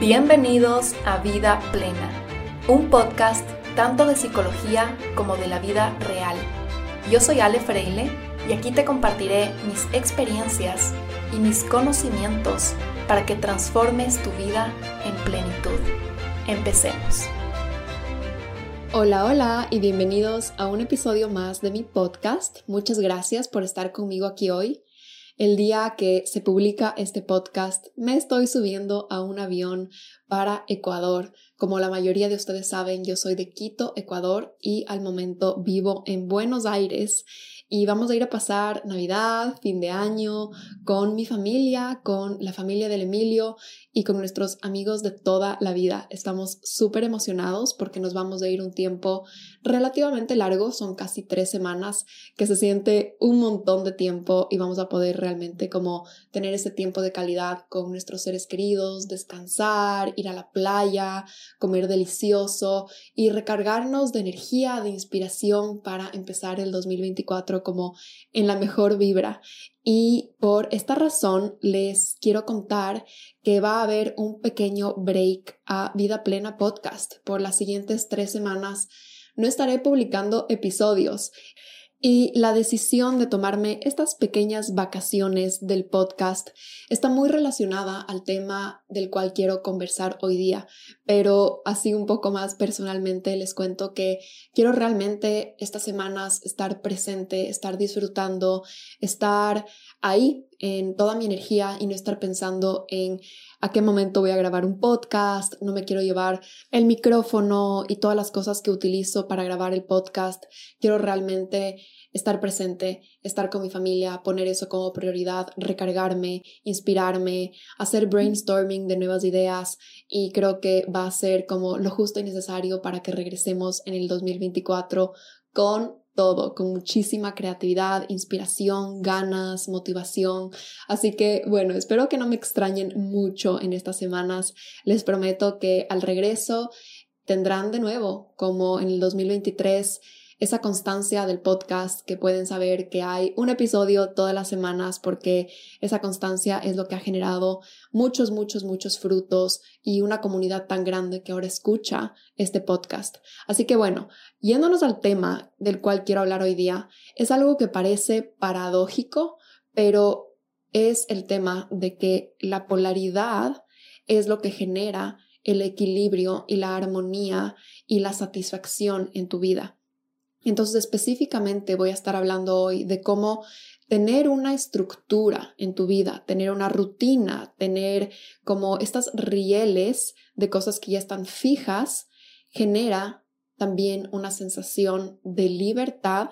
Bienvenidos a Vida Plena, un podcast tanto de psicología como de la vida real. Yo soy Ale Freile y aquí te compartiré mis experiencias y mis conocimientos para que transformes tu vida en plenitud. Empecemos. Hola, hola y bienvenidos a un episodio más de mi podcast. Muchas gracias por estar conmigo aquí hoy. El día que se publica este podcast, me estoy subiendo a un avión para Ecuador. Como la mayoría de ustedes saben, yo soy de Quito, Ecuador, y al momento vivo en Buenos Aires y vamos a ir a pasar Navidad, fin de año, con mi familia, con la familia del Emilio y con nuestros amigos de toda la vida. Estamos súper emocionados porque nos vamos a ir un tiempo relativamente largo, son casi tres semanas, que se siente un montón de tiempo y vamos a poder realmente como tener ese tiempo de calidad con nuestros seres queridos, descansar, ir a la playa, comer delicioso y recargarnos de energía, de inspiración para empezar el 2024 como en la mejor vibra. Y por esta razón les quiero contar que va a haber un pequeño break a Vida Plena Podcast. Por las siguientes tres semanas no estaré publicando episodios. Y la decisión de tomarme estas pequeñas vacaciones del podcast está muy relacionada al tema del cual quiero conversar hoy día, pero así un poco más personalmente les cuento que quiero realmente estas semanas estar presente, estar disfrutando, estar ahí en toda mi energía y no estar pensando en a qué momento voy a grabar un podcast, no me quiero llevar el micrófono y todas las cosas que utilizo para grabar el podcast. Quiero realmente estar presente, estar con mi familia, poner eso como prioridad, recargarme, inspirarme, hacer brainstorming de nuevas ideas y creo que va a ser como lo justo y necesario para que regresemos en el 2024 con todo, con muchísima creatividad, inspiración, ganas, motivación. Así que bueno, espero que no me extrañen mucho en estas semanas. Les prometo que al regreso tendrán de nuevo, como en el 2023, esa constancia del podcast, que pueden saber que hay un episodio todas las semanas porque esa constancia es lo que ha generado muchos, muchos, muchos frutos y una comunidad tan grande que ahora escucha este podcast. Así que bueno, yéndonos al tema del cual quiero hablar hoy día, es algo que parece paradójico, pero es el tema de que la polaridad es lo que genera el equilibrio y la armonía y la satisfacción en tu vida. Entonces específicamente voy a estar hablando hoy de cómo tener una estructura en tu vida, tener una rutina, tener como estas rieles de cosas que ya están fijas, genera también una sensación de libertad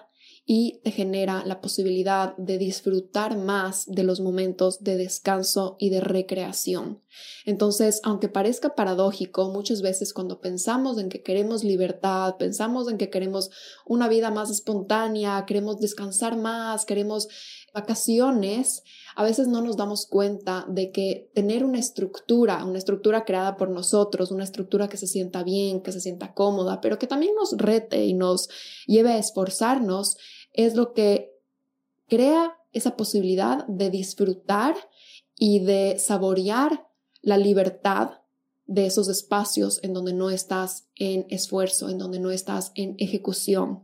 y te genera la posibilidad de disfrutar más de los momentos de descanso y de recreación. Entonces, aunque parezca paradójico, muchas veces cuando pensamos en que queremos libertad, pensamos en que queremos una vida más espontánea, queremos descansar más, queremos vacaciones, a veces no nos damos cuenta de que tener una estructura, una estructura creada por nosotros, una estructura que se sienta bien, que se sienta cómoda, pero que también nos rete y nos lleve a esforzarnos, es lo que crea esa posibilidad de disfrutar y de saborear la libertad de esos espacios en donde no estás en esfuerzo, en donde no estás en ejecución.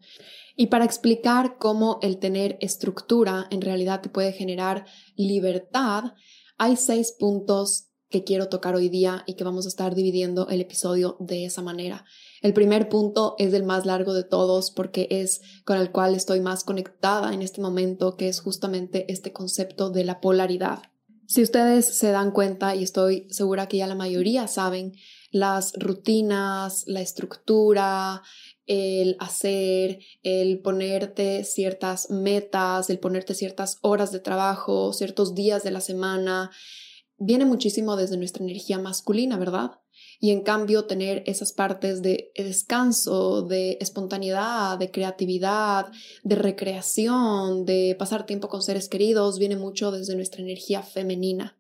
Y para explicar cómo el tener estructura en realidad te puede generar libertad, hay seis puntos que quiero tocar hoy día y que vamos a estar dividiendo el episodio de esa manera. El primer punto es el más largo de todos porque es con el cual estoy más conectada en este momento, que es justamente este concepto de la polaridad. Si ustedes se dan cuenta, y estoy segura que ya la mayoría saben, las rutinas, la estructura, el hacer, el ponerte ciertas metas, el ponerte ciertas horas de trabajo, ciertos días de la semana, viene muchísimo desde nuestra energía masculina, ¿verdad? Y en cambio tener esas partes de descanso, de espontaneidad, de creatividad, de recreación, de pasar tiempo con seres queridos, viene mucho desde nuestra energía femenina.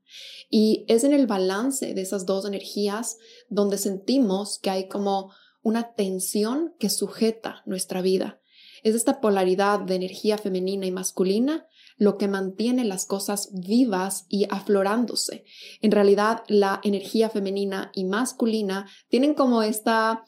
Y es en el balance de esas dos energías donde sentimos que hay como una tensión que sujeta nuestra vida. Es esta polaridad de energía femenina y masculina lo que mantiene las cosas vivas y aflorándose. En realidad, la energía femenina y masculina tienen como esta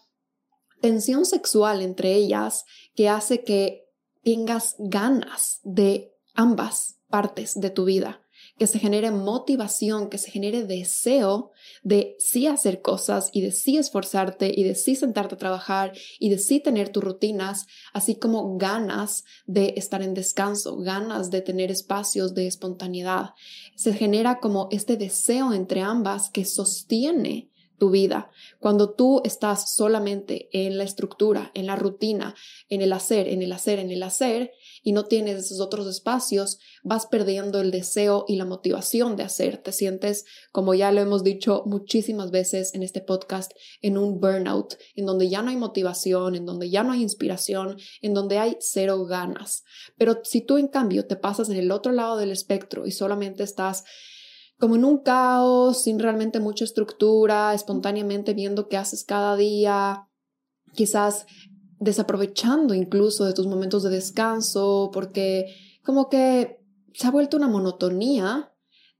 tensión sexual entre ellas que hace que tengas ganas de ambas partes de tu vida que se genere motivación, que se genere deseo de sí hacer cosas y de sí esforzarte y de sí sentarte a trabajar y de sí tener tus rutinas, así como ganas de estar en descanso, ganas de tener espacios de espontaneidad. Se genera como este deseo entre ambas que sostiene tu vida. Cuando tú estás solamente en la estructura, en la rutina, en el hacer, en el hacer, en el hacer, y no tienes esos otros espacios, vas perdiendo el deseo y la motivación de hacer. Te sientes, como ya lo hemos dicho muchísimas veces en este podcast, en un burnout, en donde ya no hay motivación, en donde ya no hay inspiración, en donde hay cero ganas. Pero si tú en cambio te pasas en el otro lado del espectro y solamente estás como en un caos, sin realmente mucha estructura, espontáneamente viendo qué haces cada día, quizás desaprovechando incluso de tus momentos de descanso, porque como que se ha vuelto una monotonía,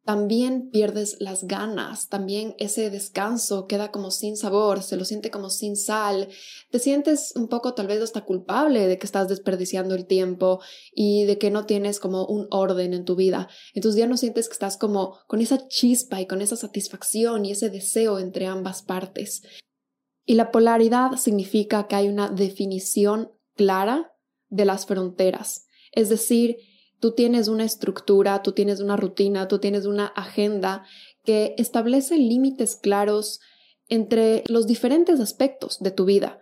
también pierdes las ganas, también ese descanso queda como sin sabor, se lo siente como sin sal, te sientes un poco tal vez hasta culpable de que estás desperdiciando el tiempo y de que no tienes como un orden en tu vida. Entonces ya no sientes que estás como con esa chispa y con esa satisfacción y ese deseo entre ambas partes. Y la polaridad significa que hay una definición clara de las fronteras. Es decir, tú tienes una estructura, tú tienes una rutina, tú tienes una agenda que establece límites claros entre los diferentes aspectos de tu vida,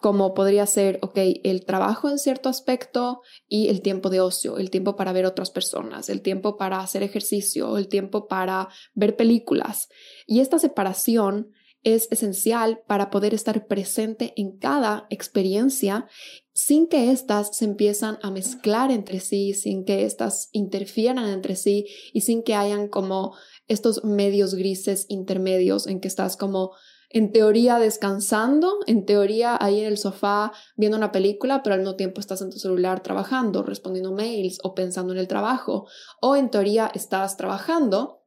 como podría ser, ok, el trabajo en cierto aspecto y el tiempo de ocio, el tiempo para ver otras personas, el tiempo para hacer ejercicio, el tiempo para ver películas. Y esta separación es esencial para poder estar presente en cada experiencia sin que éstas se empiezan a mezclar entre sí, sin que éstas interfieran entre sí y sin que hayan como estos medios grises intermedios en que estás como en teoría descansando, en teoría ahí en el sofá viendo una película, pero al mismo tiempo estás en tu celular trabajando, respondiendo mails o pensando en el trabajo, o en teoría estás trabajando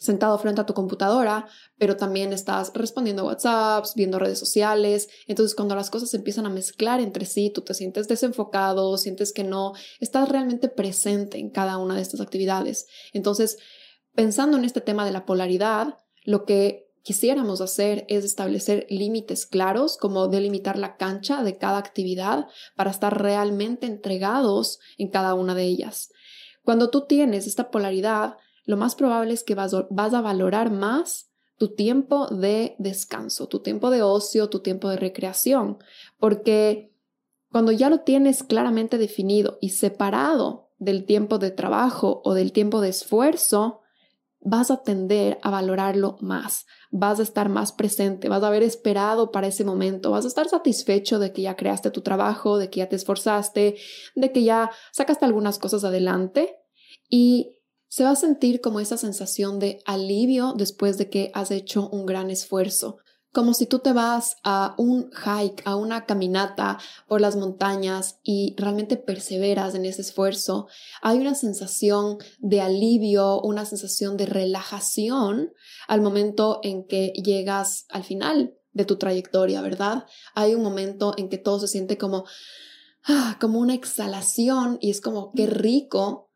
sentado frente a tu computadora, pero también estás respondiendo WhatsApps, viendo redes sociales. Entonces, cuando las cosas empiezan a mezclar entre sí, tú te sientes desenfocado, sientes que no estás realmente presente en cada una de estas actividades. Entonces, pensando en este tema de la polaridad, lo que quisiéramos hacer es establecer límites claros, como delimitar la cancha de cada actividad para estar realmente entregados en cada una de ellas. Cuando tú tienes esta polaridad, lo más probable es que vas, a valorar más tu tiempo de descanso, tu tiempo de ocio, tu tiempo de recreación, porque cuando ya lo tienes claramente definido y separado del tiempo de trabajo o del tiempo de esfuerzo, vas a tender a valorarlo más, vas a estar más presente, vas a haber esperado para ese momento, vas a estar satisfecho de que ya creaste tu trabajo, de que ya te esforzaste, de que ya sacaste algunas cosas adelante y se va a sentir como esa sensación de alivio después de que has hecho un gran esfuerzo, como si tú te vas a un hike, a una caminata por las montañas y realmente perseveras en ese esfuerzo, hay una sensación de alivio, una sensación de relajación al momento en que llegas al final de tu trayectoria, ¿verdad? Hay un momento en que todo se siente como, ah, como una exhalación y es como, qué rico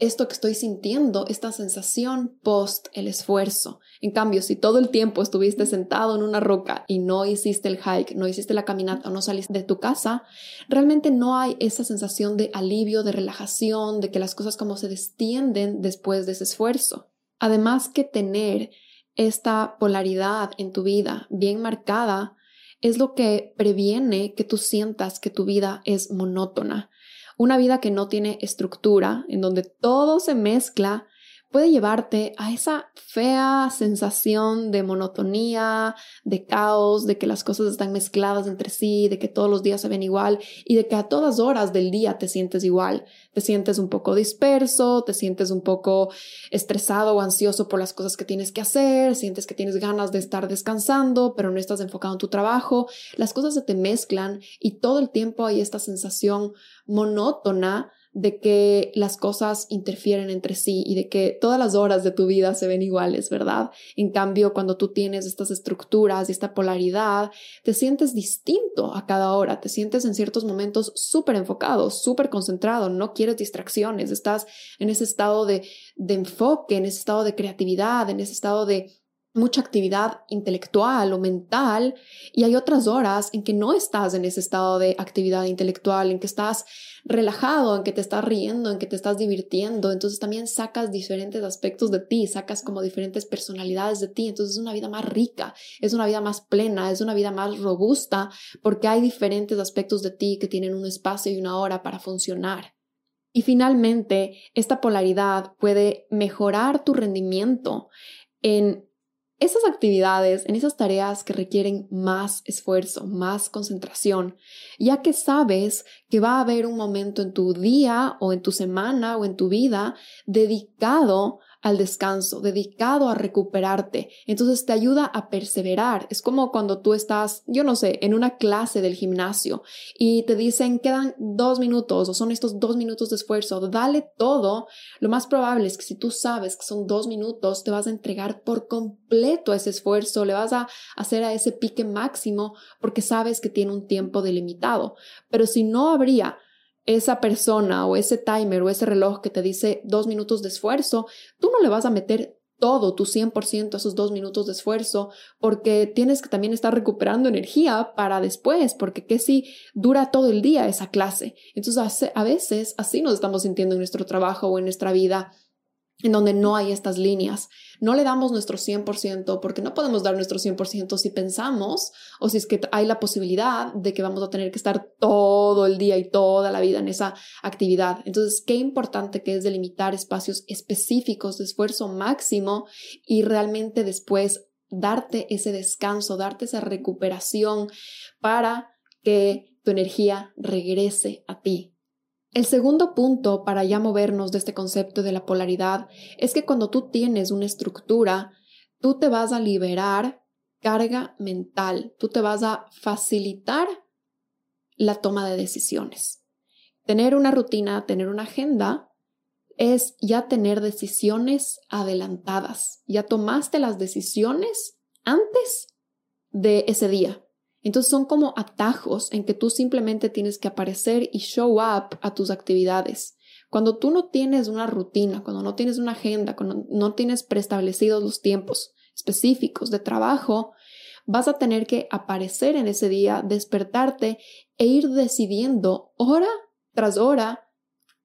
esto que estoy sintiendo, esta sensación post el esfuerzo. En cambio, si todo el tiempo estuviste sentado en una roca y no hiciste el hike, no hiciste la caminata, no saliste de tu casa, realmente no hay esa sensación de alivio, de relajación, de que las cosas como se destienden después de ese esfuerzo. Además que tener esta polaridad en tu vida bien marcada es lo que previene que tú sientas que tu vida es monótona, una vida que no tiene estructura, en donde todo se mezcla, puede llevarte a esa fea sensación de monotonía, de caos, de que las cosas están mezcladas entre sí, de que todos los días se ven igual y de que a todas horas del día te sientes igual. Te sientes un poco disperso, te sientes un poco estresado o ansioso por las cosas que tienes que hacer, sientes que tienes ganas de estar descansando, pero no estás enfocado en tu trabajo. Las cosas se te mezclan y todo el tiempo hay esta sensación monótona de que las cosas interfieren entre sí y de que todas las horas de tu vida se ven iguales, ¿verdad? En cambio, cuando tú tienes estas estructuras y esta polaridad, te sientes distinto a cada hora, te sientes en ciertos momentos súper enfocado, súper concentrado, no quieres distracciones, estás en ese estado de, de enfoque, en ese estado de creatividad, en ese estado de mucha actividad intelectual o mental y hay otras horas en que no estás en ese estado de actividad intelectual, en que estás relajado, en que te estás riendo, en que te estás divirtiendo. Entonces también sacas diferentes aspectos de ti, sacas como diferentes personalidades de ti. Entonces es una vida más rica, es una vida más plena, es una vida más robusta porque hay diferentes aspectos de ti que tienen un espacio y una hora para funcionar. Y finalmente, esta polaridad puede mejorar tu rendimiento en esas actividades, en esas tareas que requieren más esfuerzo, más concentración, ya que sabes que va a haber un momento en tu día o en tu semana o en tu vida dedicado al descanso, dedicado a recuperarte. Entonces te ayuda a perseverar. Es como cuando tú estás, yo no sé, en una clase del gimnasio y te dicen quedan dos minutos o son estos dos minutos de esfuerzo, dale todo. Lo más probable es que si tú sabes que son dos minutos, te vas a entregar por completo ese esfuerzo, le vas a hacer a ese pique máximo porque sabes que tiene un tiempo delimitado. Pero si no habría esa persona o ese timer o ese reloj que te dice dos minutos de esfuerzo, tú no le vas a meter todo tu 100% a esos dos minutos de esfuerzo porque tienes que también estar recuperando energía para después, porque que si dura todo el día esa clase. Entonces a veces así nos estamos sintiendo en nuestro trabajo o en nuestra vida en donde no hay estas líneas. No le damos nuestro 100% porque no podemos dar nuestro 100% si pensamos o si es que hay la posibilidad de que vamos a tener que estar todo el día y toda la vida en esa actividad. Entonces, qué importante que es delimitar espacios específicos de esfuerzo máximo y realmente después darte ese descanso, darte esa recuperación para que tu energía regrese a ti, el segundo punto para ya movernos de este concepto de la polaridad es que cuando tú tienes una estructura, tú te vas a liberar carga mental, tú te vas a facilitar la toma de decisiones. Tener una rutina, tener una agenda es ya tener decisiones adelantadas, ya tomaste las decisiones antes de ese día. Entonces son como atajos en que tú simplemente tienes que aparecer y show up a tus actividades. Cuando tú no tienes una rutina, cuando no tienes una agenda, cuando no tienes preestablecidos los tiempos específicos de trabajo, vas a tener que aparecer en ese día, despertarte e ir decidiendo hora tras hora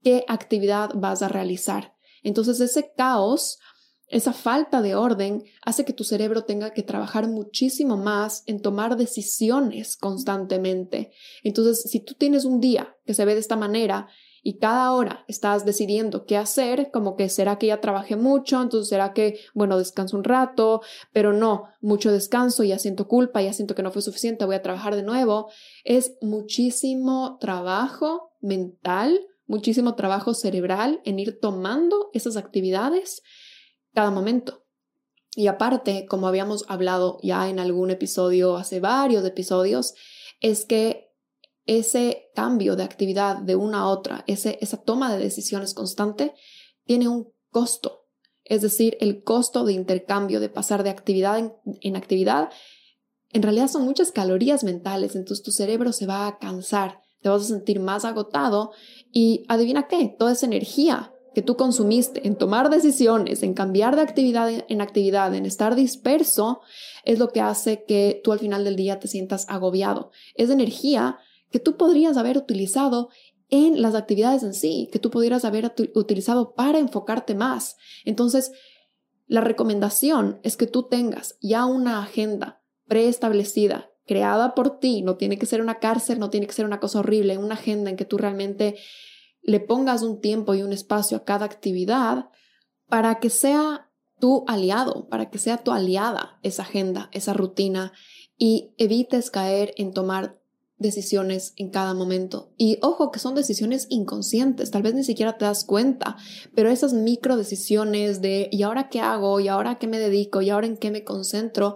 qué actividad vas a realizar. Entonces ese caos esa falta de orden hace que tu cerebro tenga que trabajar muchísimo más en tomar decisiones constantemente. Entonces, si tú tienes un día que se ve de esta manera y cada hora estás decidiendo qué hacer, como que será que ya trabajé mucho, entonces será que, bueno, descanso un rato, pero no, mucho descanso, ya siento culpa, ya siento que no fue suficiente, voy a trabajar de nuevo, es muchísimo trabajo mental, muchísimo trabajo cerebral en ir tomando esas actividades cada momento. Y aparte, como habíamos hablado ya en algún episodio, hace varios episodios, es que ese cambio de actividad de una a otra, ese, esa toma de decisiones constante, tiene un costo. Es decir, el costo de intercambio, de pasar de actividad en, en actividad, en realidad son muchas calorías mentales, entonces tu cerebro se va a cansar, te vas a sentir más agotado y adivina qué, toda esa energía que tú consumiste en tomar decisiones, en cambiar de actividad en actividad, en estar disperso, es lo que hace que tú al final del día te sientas agobiado. Es energía que tú podrías haber utilizado en las actividades en sí, que tú pudieras haber utilizado para enfocarte más. Entonces, la recomendación es que tú tengas ya una agenda preestablecida, creada por ti, no tiene que ser una cárcel, no tiene que ser una cosa horrible, una agenda en que tú realmente le pongas un tiempo y un espacio a cada actividad para que sea tu aliado, para que sea tu aliada esa agenda, esa rutina y evites caer en tomar decisiones en cada momento. Y ojo que son decisiones inconscientes, tal vez ni siquiera te das cuenta, pero esas micro decisiones de ¿y ahora qué hago? ¿y ahora qué me dedico? ¿y ahora en qué me concentro?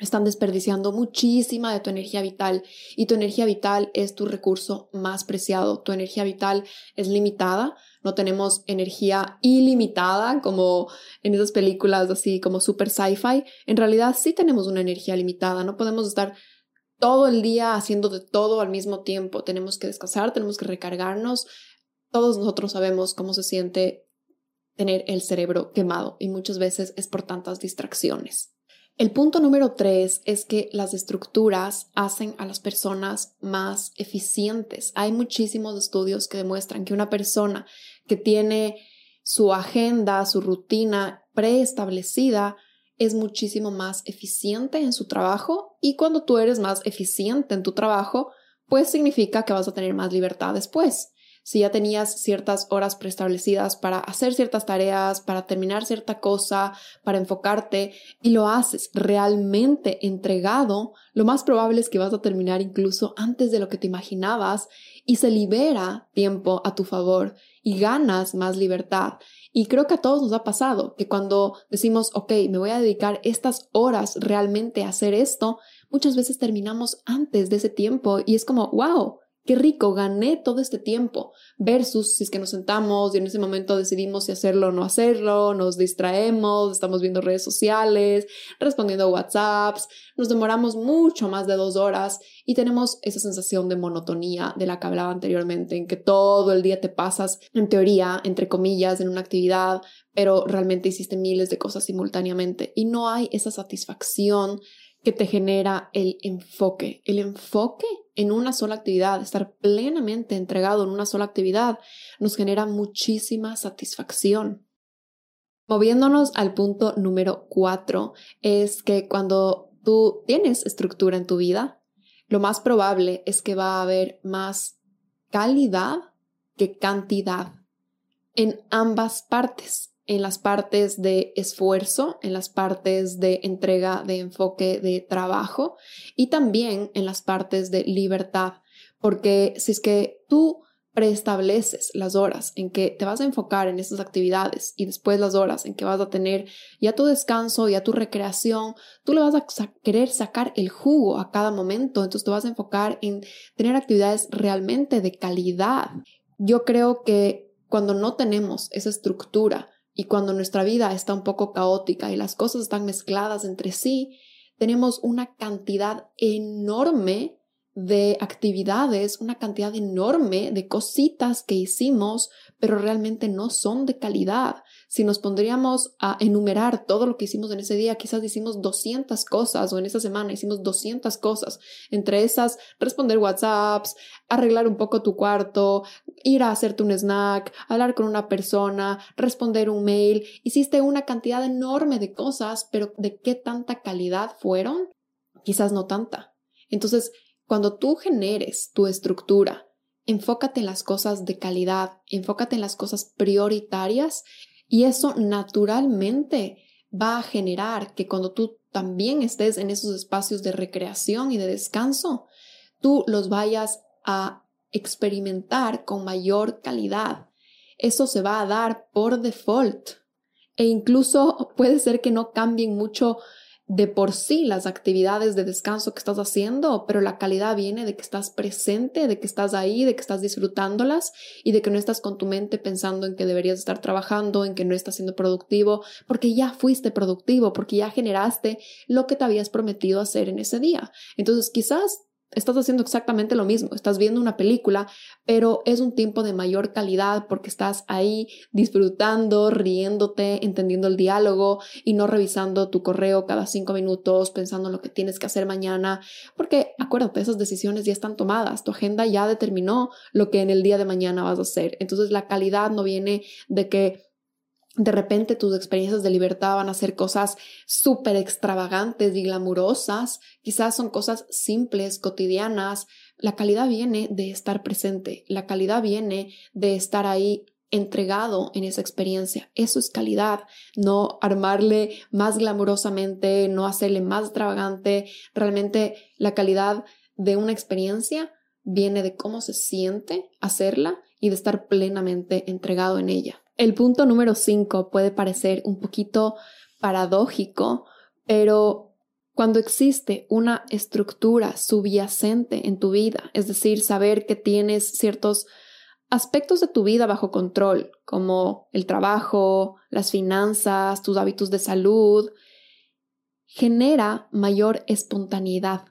Están desperdiciando muchísima de tu energía vital y tu energía vital es tu recurso más preciado. Tu energía vital es limitada, no tenemos energía ilimitada como en esas películas así como super sci-fi. En realidad sí tenemos una energía limitada, no podemos estar todo el día haciendo de todo al mismo tiempo. Tenemos que descansar, tenemos que recargarnos. Todos nosotros sabemos cómo se siente tener el cerebro quemado y muchas veces es por tantas distracciones. El punto número tres es que las estructuras hacen a las personas más eficientes. Hay muchísimos estudios que demuestran que una persona que tiene su agenda, su rutina preestablecida, es muchísimo más eficiente en su trabajo y cuando tú eres más eficiente en tu trabajo, pues significa que vas a tener más libertad después si ya tenías ciertas horas preestablecidas para hacer ciertas tareas, para terminar cierta cosa, para enfocarte y lo haces realmente entregado, lo más probable es que vas a terminar incluso antes de lo que te imaginabas y se libera tiempo a tu favor y ganas más libertad. Y creo que a todos nos ha pasado que cuando decimos, ok, me voy a dedicar estas horas realmente a hacer esto, muchas veces terminamos antes de ese tiempo y es como, wow, qué rico, gané todo este tiempo, versus si es que nos sentamos y en ese momento decidimos si hacerlo o no hacerlo, nos distraemos, estamos viendo redes sociales, respondiendo WhatsApps, nos demoramos mucho más de dos horas y tenemos esa sensación de monotonía de la que hablaba anteriormente, en que todo el día te pasas, en teoría, entre comillas, en una actividad, pero realmente hiciste miles de cosas simultáneamente y no hay esa satisfacción que te genera el enfoque. El enfoque en una sola actividad, estar plenamente entregado en una sola actividad, nos genera muchísima satisfacción. Moviéndonos al punto número cuatro, es que cuando tú tienes estructura en tu vida, lo más probable es que va a haber más calidad que cantidad en ambas partes en las partes de esfuerzo, en las partes de entrega, de enfoque, de trabajo y también en las partes de libertad. Porque si es que tú preestableces las horas en que te vas a enfocar en esas actividades y después las horas en que vas a tener ya tu descanso, ya tu recreación, tú le vas a querer sacar el jugo a cada momento, entonces te vas a enfocar en tener actividades realmente de calidad. Yo creo que cuando no tenemos esa estructura, y cuando nuestra vida está un poco caótica y las cosas están mezcladas entre sí, tenemos una cantidad enorme de actividades, una cantidad enorme de cositas que hicimos, pero realmente no son de calidad. Si nos pondríamos a enumerar todo lo que hicimos en ese día, quizás hicimos 200 cosas o en esa semana hicimos 200 cosas. Entre esas, responder WhatsApps, arreglar un poco tu cuarto, ir a hacerte un snack, hablar con una persona, responder un mail. Hiciste una cantidad enorme de cosas, pero ¿de qué tanta calidad fueron? Quizás no tanta. Entonces, cuando tú generes tu estructura, enfócate en las cosas de calidad, enfócate en las cosas prioritarias y eso naturalmente va a generar que cuando tú también estés en esos espacios de recreación y de descanso, tú los vayas a experimentar con mayor calidad. Eso se va a dar por default. E incluso puede ser que no cambien mucho de por sí las actividades de descanso que estás haciendo, pero la calidad viene de que estás presente, de que estás ahí, de que estás disfrutándolas y de que no estás con tu mente pensando en que deberías estar trabajando, en que no estás siendo productivo, porque ya fuiste productivo, porque ya generaste lo que te habías prometido hacer en ese día. Entonces quizás estás haciendo exactamente lo mismo, estás viendo una película, pero es un tiempo de mayor calidad porque estás ahí disfrutando, riéndote, entendiendo el diálogo y no revisando tu correo cada cinco minutos, pensando en lo que tienes que hacer mañana, porque acuérdate, esas decisiones ya están tomadas, tu agenda ya determinó lo que en el día de mañana vas a hacer, entonces la calidad no viene de que de repente tus experiencias de libertad van a ser cosas súper extravagantes y glamurosas, quizás son cosas simples, cotidianas. La calidad viene de estar presente, la calidad viene de estar ahí entregado en esa experiencia. Eso es calidad, no armarle más glamurosamente, no hacerle más extravagante. Realmente la calidad de una experiencia viene de cómo se siente hacerla y de estar plenamente entregado en ella. El punto número 5 puede parecer un poquito paradójico, pero Cuando existe una estructura subyacente en tu vida, es decir, saber que tienes ciertos aspectos de tu vida bajo control, como el trabajo, las finanzas, tus hábitos de salud, genera mayor espontaneidad.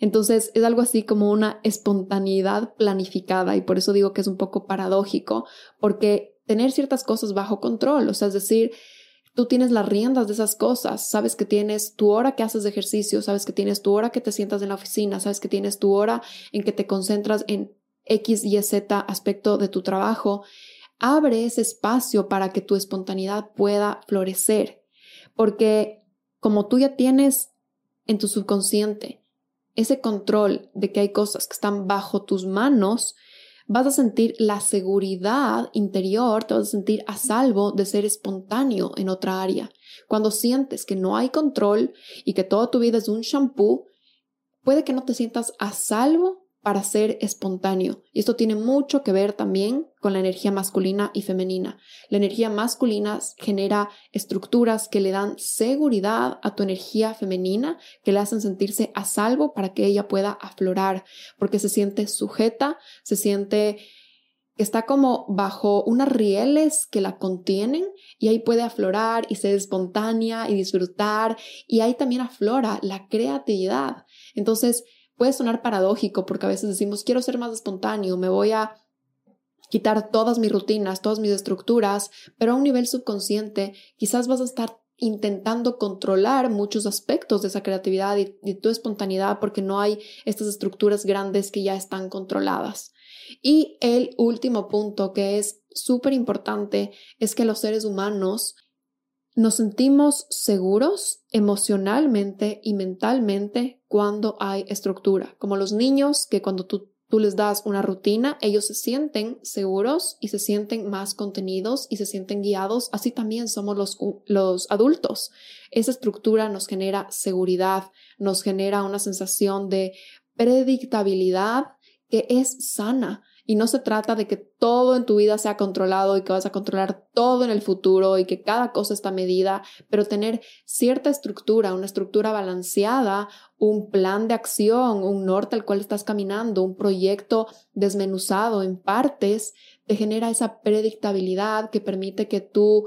Entonces es algo así como una espontaneidad planificada y por eso digo que es un poco paradójico, porque tener ciertas cosas bajo control, o sea, es decir, tú tienes las riendas de esas cosas, sabes que tienes tu hora que haces ejercicio, sabes que tienes tu hora que te sientas en la oficina, sabes que tienes tu hora en que te concentras en X, Y, Z aspecto de tu trabajo, abre ese espacio para que tu espontaneidad pueda florecer, porque como tú ya tienes en tu subconsciente ese control de que hay cosas que están bajo tus manos, vas a sentir la seguridad interior, te vas a sentir a salvo de ser espontáneo en otra área. Cuando sientes que no hay control y que toda tu vida es un shampoo, puede que no te sientas a salvo para ser espontáneo. Y esto tiene mucho que ver también con la energía masculina y femenina. La energía masculina genera estructuras que le dan seguridad a tu energía femenina, que le hacen sentirse a salvo para que ella pueda aflorar, porque se siente sujeta, se siente que está como bajo unas rieles que la contienen y ahí puede aflorar y ser espontánea y disfrutar y ahí también aflora la creatividad. Entonces, puede sonar paradójico porque a veces decimos, quiero ser más espontáneo, me voy a quitar todas mis rutinas, todas mis estructuras, pero a un nivel subconsciente quizás vas a estar intentando controlar muchos aspectos de esa creatividad y, tu espontaneidad porque no hay estas estructuras grandes que ya están controladas. Y el último punto que es súper importante es que los seres humanos nos sentimos seguros emocionalmente y mentalmente cuando hay estructura, como los niños que cuando tú, les das una rutina, ellos se sienten seguros y se sienten más contenidos y se sienten guiados. Así también somos los, los adultos. Esa estructura nos genera seguridad, nos genera una sensación de predictabilidad que es sana y no se trata de que todo en tu vida sea controlado y que vas a controlar todo en el futuro y que cada cosa está medida, pero tener cierta estructura, una estructura balanceada, un plan de acción, un norte al cual estás caminando, un proyecto desmenuzado en partes, te genera esa predictabilidad que permite que tú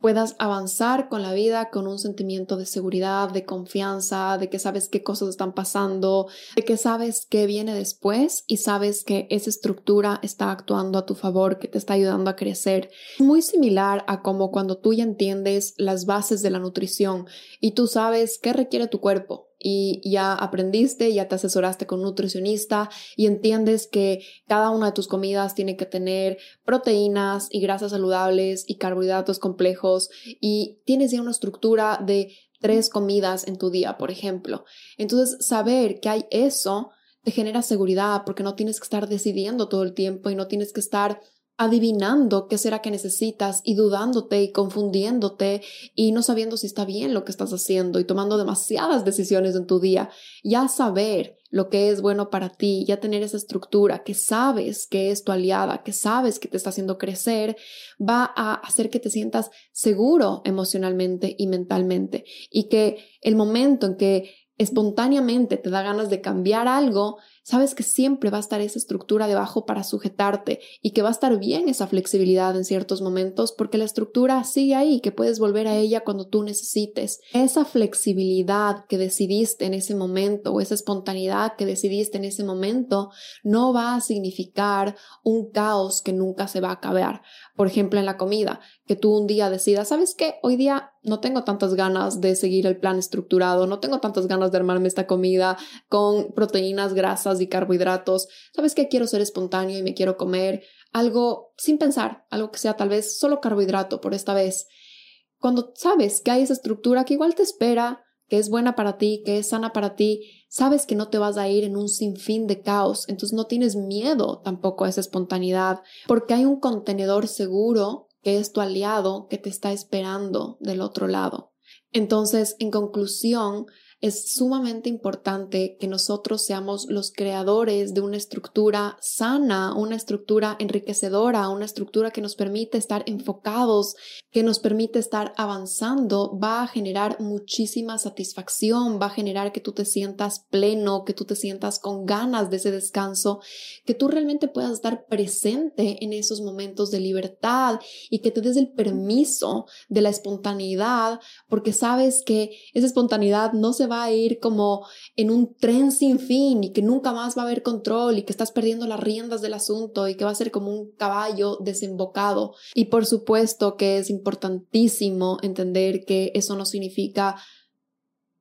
puedas avanzar con la vida con un sentimiento de seguridad, de confianza, de que sabes qué cosas están pasando, de que sabes qué viene después y sabes que esa estructura está actuando a tu favor, que te está ayudando a crecer. Muy similar a como cuando tú ya entiendes las bases de la nutrición y tú sabes qué requiere tu cuerpo y ya aprendiste, ya te asesoraste con un nutricionista y entiendes que cada una de tus comidas tiene que tener proteínas y grasas saludables y carbohidratos complejos y tienes ya una estructura de tres comidas en tu día, por ejemplo. Entonces, saber que hay eso te genera seguridad porque no tienes que estar decidiendo todo el tiempo y no tienes que estar adivinando qué será que necesitas y dudándote y confundiéndote y no sabiendo si está bien lo que estás haciendo y tomando demasiadas decisiones en tu día. Ya saber lo que es bueno para ti, ya tener esa estructura que sabes que es tu aliada, que sabes que te está haciendo crecer, va a hacer que te sientas seguro emocionalmente y mentalmente y que el momento en que espontáneamente te da ganas de cambiar algo, sabes que siempre va a estar esa estructura debajo para sujetarte y que va a estar bien esa flexibilidad en ciertos momentos porque la estructura sigue ahí, que puedes volver a ella cuando tú necesites. Esa flexibilidad que decidiste en ese momento o esa espontaneidad que decidiste en ese momento no va a significar un caos que nunca se va a acabar. Por ejemplo, en la comida, que tú un día decidas, ¿sabes qué? Hoy día no tengo tantas ganas de seguir el plan estructurado, no tengo tantas ganas de armarme esta comida con proteínas, grasas y carbohidratos. ¿Sabes qué? Quiero ser espontáneo y me quiero comer algo sin pensar, algo que sea tal vez solo carbohidrato por esta vez. Cuando sabes que hay esa estructura que igual te espera, que es buena para ti, que es sana para ti, sabes que no te vas a ir en un sinfín de caos, entonces no tienes miedo tampoco a esa espontaneidad, porque hay un contenedor seguro que es tu aliado que te está esperando del otro lado. Entonces, en conclusión, es sumamente importante que nosotros seamos los creadores de una estructura sana, una estructura enriquecedora, una estructura que nos permite estar enfocados, que nos permite estar avanzando, va a generar muchísima satisfacción, va a generar que tú te sientas pleno, que tú te sientas con ganas de ese descanso, que tú realmente puedas estar presente en esos momentos de libertad y que te des el permiso de la espontaneidad, porque sabes que esa espontaneidad no se va a ir como en un tren sin fin y que nunca más va a haber control y que estás perdiendo las riendas del asunto y que va a ser como un caballo desembocado. Y por supuesto que es importantísimo entender que eso no significa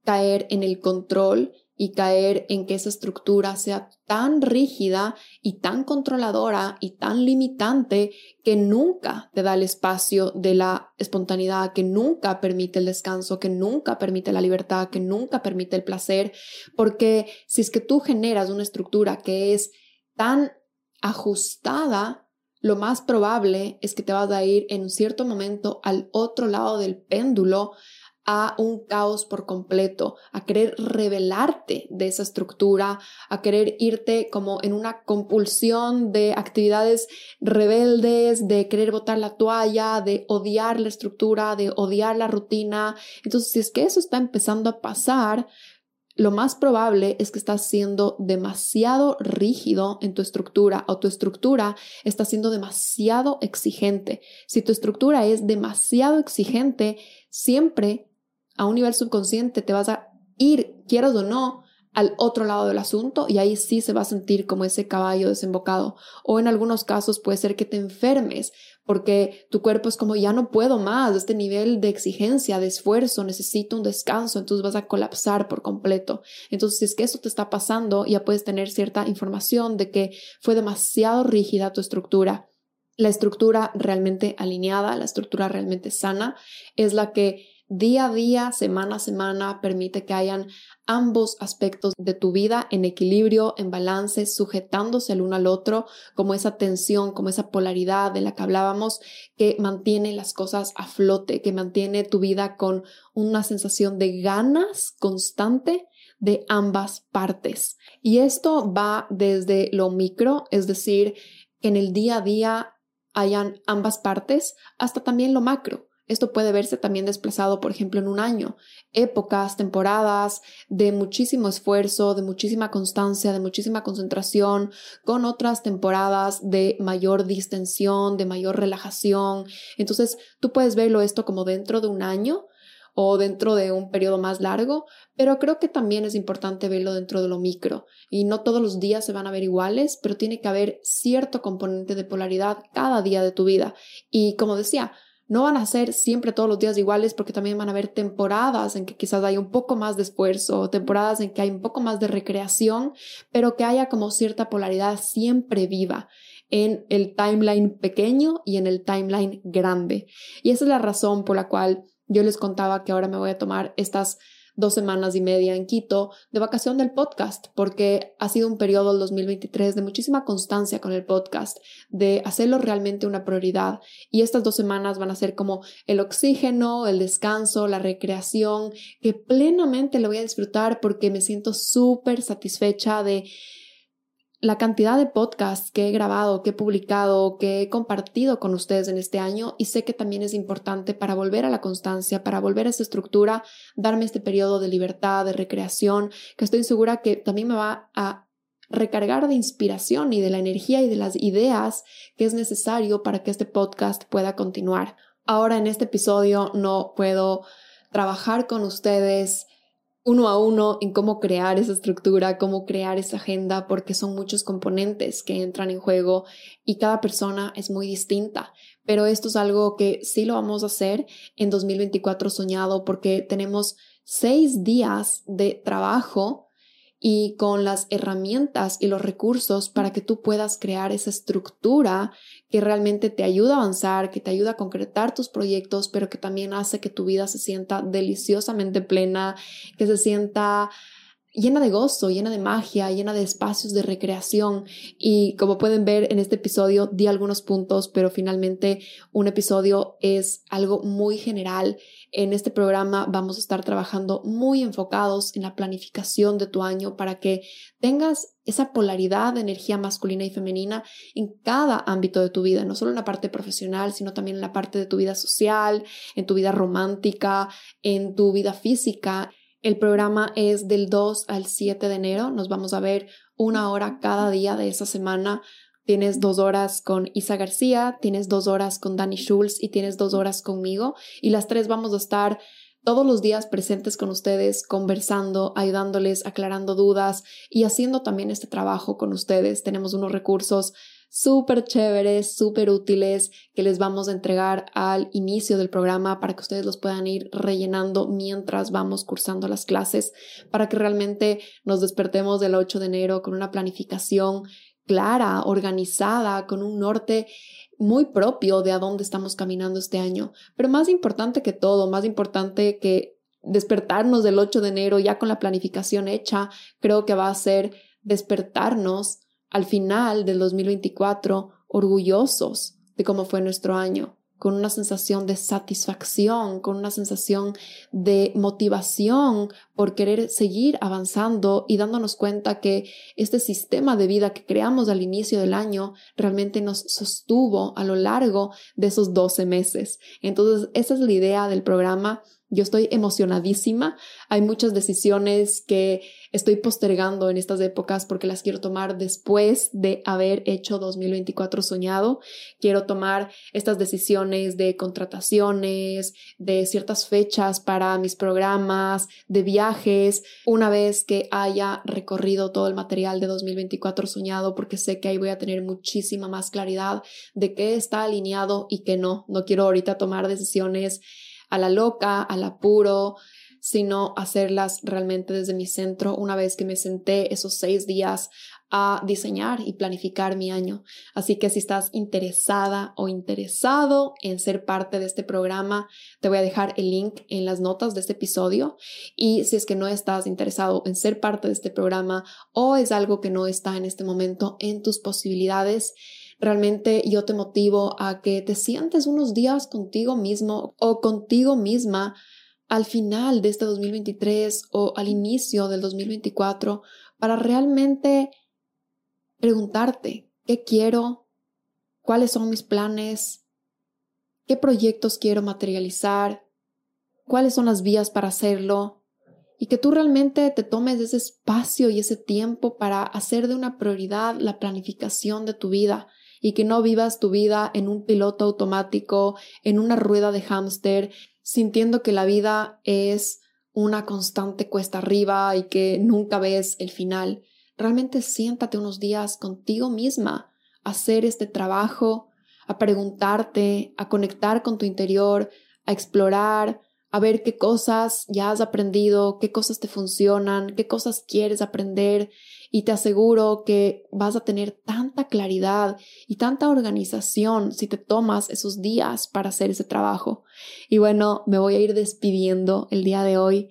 caer en el control y caer en que esa estructura sea tan rígida y tan controladora y tan limitante que nunca te da el espacio de la espontaneidad, que nunca permite el descanso, que nunca permite la libertad, que nunca permite el placer, porque si es que tú generas una estructura que es tan ajustada, lo más probable es que te vas a ir en un cierto momento al otro lado del péndulo a un caos por completo, a querer revelarte de esa estructura, a querer irte como en una compulsión de actividades rebeldes, de querer botar la toalla, de odiar la estructura, de odiar la rutina. Entonces, si es que eso está empezando a pasar, lo más probable es que estás siendo demasiado rígido en tu estructura o tu estructura está siendo demasiado exigente. Si tu estructura es demasiado exigente, siempre a un nivel subconsciente te vas a ir, quieras o no, al otro lado del asunto y ahí sí se va a sentir como ese caballo desembocado. O en algunos casos puede ser que te enfermes porque tu cuerpo es como ya no puedo más, este nivel de exigencia, de esfuerzo, necesito un descanso, entonces vas a colapsar por completo. Entonces, si es que esto te está pasando, ya puedes tener cierta información de que fue demasiado rígida tu estructura. La estructura realmente alineada, la estructura realmente sana, es la que día a día, semana a semana, permite que hayan ambos aspectos de tu vida en equilibrio, en balance, sujetándose el uno al otro, como esa tensión, como esa polaridad de la que hablábamos, que mantiene las cosas a flote, que mantiene tu vida con una sensación de ganas constante de ambas partes. Y esto va desde lo micro, es decir, que en el día a día hayan ambas partes, hasta también lo macro esto puede verse también desplazado, por ejemplo, en un año, épocas, temporadas de muchísimo esfuerzo, de muchísima constancia, de muchísima concentración, con otras temporadas de mayor distensión, de mayor relajación. Entonces, tú puedes verlo esto como dentro de un año o dentro de un periodo más largo, pero creo que también es importante verlo dentro de lo micro. Y no todos los días se van a ver iguales, pero tiene que haber cierto componente de polaridad cada día de tu vida. Y como decía, no van a ser siempre todos los días iguales porque también van a haber temporadas en que quizás hay un poco más de esfuerzo, temporadas en que hay un poco más de recreación, pero que haya como cierta polaridad siempre viva en el timeline pequeño y en el timeline grande. Y esa es la razón por la cual yo les contaba que ahora me voy a tomar estas dos semanas y media en Quito de vacación del podcast, porque ha sido un periodo del 2023 de muchísima constancia con el podcast, de hacerlo realmente una prioridad. Y estas dos semanas van a ser como el oxígeno, el descanso, la recreación, que plenamente lo voy a disfrutar porque me siento súper satisfecha de la cantidad de podcasts que he grabado, que he publicado, que he compartido con ustedes en este año y sé que también es importante para volver a la constancia, para volver a esa estructura, darme este periodo de libertad, de recreación, que estoy segura que también me va a recargar de inspiración y de la energía y de las ideas que es necesario para que este podcast pueda continuar. Ahora en este episodio no puedo trabajar con ustedes uno a uno en cómo crear esa estructura, cómo crear esa agenda, porque son muchos componentes que entran en juego y cada persona es muy distinta. Pero esto es algo que sí lo vamos a hacer en 2024 soñado porque tenemos seis días de trabajo y con las herramientas y los recursos para que tú puedas crear esa estructura que realmente te ayuda a avanzar, que te ayuda a concretar tus proyectos, pero que también hace que tu vida se sienta deliciosamente plena, que se sienta llena de gozo, llena de magia, llena de espacios de recreación. Y como pueden ver en este episodio, di algunos puntos, pero finalmente un episodio es algo muy general. En este programa vamos a estar trabajando muy enfocados en la planificación de tu año para que tengas esa polaridad de energía masculina y femenina en cada ámbito de tu vida, no solo en la parte profesional, sino también en la parte de tu vida social, en tu vida romántica, en tu vida física el programa es del 2 al 7 de enero. Nos vamos a ver una hora cada día de esa semana. Tienes dos horas con Isa García, tienes dos horas con Dani Schulz y tienes dos horas conmigo. Y las tres vamos a estar todos los días presentes con ustedes, conversando, ayudándoles, aclarando dudas y haciendo también este trabajo con ustedes. Tenemos unos recursos súper chéveres, súper útiles que les vamos a entregar al inicio del programa para que ustedes los puedan ir rellenando mientras vamos cursando las clases, para que realmente nos despertemos del 8 de enero con una planificación clara, organizada, con un norte muy propio de a dónde estamos caminando este año. Pero más importante que todo, más importante que despertarnos del 8 de enero ya con la planificación hecha, creo que va a ser despertarnos al final del 2024 orgullosos de cómo fue nuestro año, con una sensación de satisfacción, con una sensación de motivación por querer seguir avanzando y dándonos cuenta que este sistema de vida que creamos al inicio del año realmente nos sostuvo a lo largo de esos 12 meses. Entonces, esa es la idea del programa yo estoy emocionadísima. Hay muchas decisiones que estoy postergando en estas épocas porque las quiero tomar después de haber hecho 2024 soñado. Quiero tomar estas decisiones de contrataciones, de ciertas fechas para mis programas, de viajes, una vez que haya recorrido todo el material de 2024 soñado porque sé que ahí voy a tener muchísima más claridad de qué está alineado y qué no. No quiero ahorita tomar decisiones a la loca, al apuro, sino hacerlas realmente desde mi centro una vez que me senté esos seis días a diseñar y planificar mi año. Así que si estás interesada o interesado en ser parte de este programa, te voy a dejar el link en las notas de este episodio. Y si es que no estás interesado en ser parte de este programa o es algo que no está en este momento en tus posibilidades, Realmente yo te motivo a que te sientes unos días contigo mismo o contigo misma al final de este 2023 o al inicio del 2024 para realmente preguntarte qué quiero, cuáles son mis planes, qué proyectos quiero materializar, cuáles son las vías para hacerlo y que tú realmente te tomes ese espacio y ese tiempo para hacer de una prioridad la planificación de tu vida y que no vivas tu vida en un piloto automático, en una rueda de hámster, sintiendo que la vida es una constante cuesta arriba y que nunca ves el final. Realmente siéntate unos días contigo misma a hacer este trabajo, a preguntarte, a conectar con tu interior, a explorar, a ver qué cosas ya has aprendido, qué cosas te funcionan, qué cosas quieres aprender y te aseguro que vas a tener tanta claridad y tanta organización si te tomas esos días para hacer ese trabajo. Y bueno, me voy a ir despidiendo el día de hoy.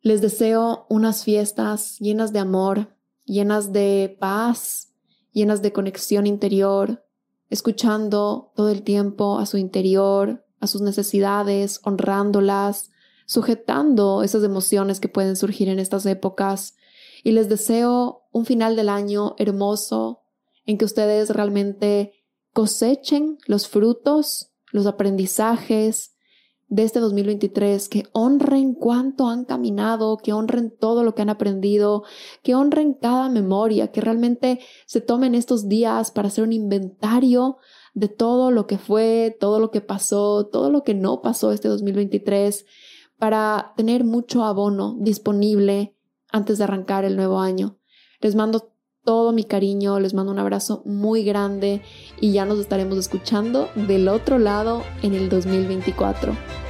Les deseo unas fiestas llenas de amor, llenas de paz, llenas de conexión interior, escuchando todo el tiempo a su interior, a sus necesidades, honrándolas, sujetando esas emociones que pueden surgir en estas épocas y les deseo un final del año hermoso en que ustedes realmente cosechen los frutos, los aprendizajes de este 2023, que honren cuánto han caminado, que honren todo lo que han aprendido, que honren cada memoria, que realmente se tomen estos días para hacer un inventario de todo lo que fue, todo lo que pasó, todo lo que no pasó este 2023, para tener mucho abono disponible antes de arrancar el nuevo año. Les mando todo mi cariño, les mando un abrazo muy grande y ya nos estaremos escuchando del otro lado en el 2024.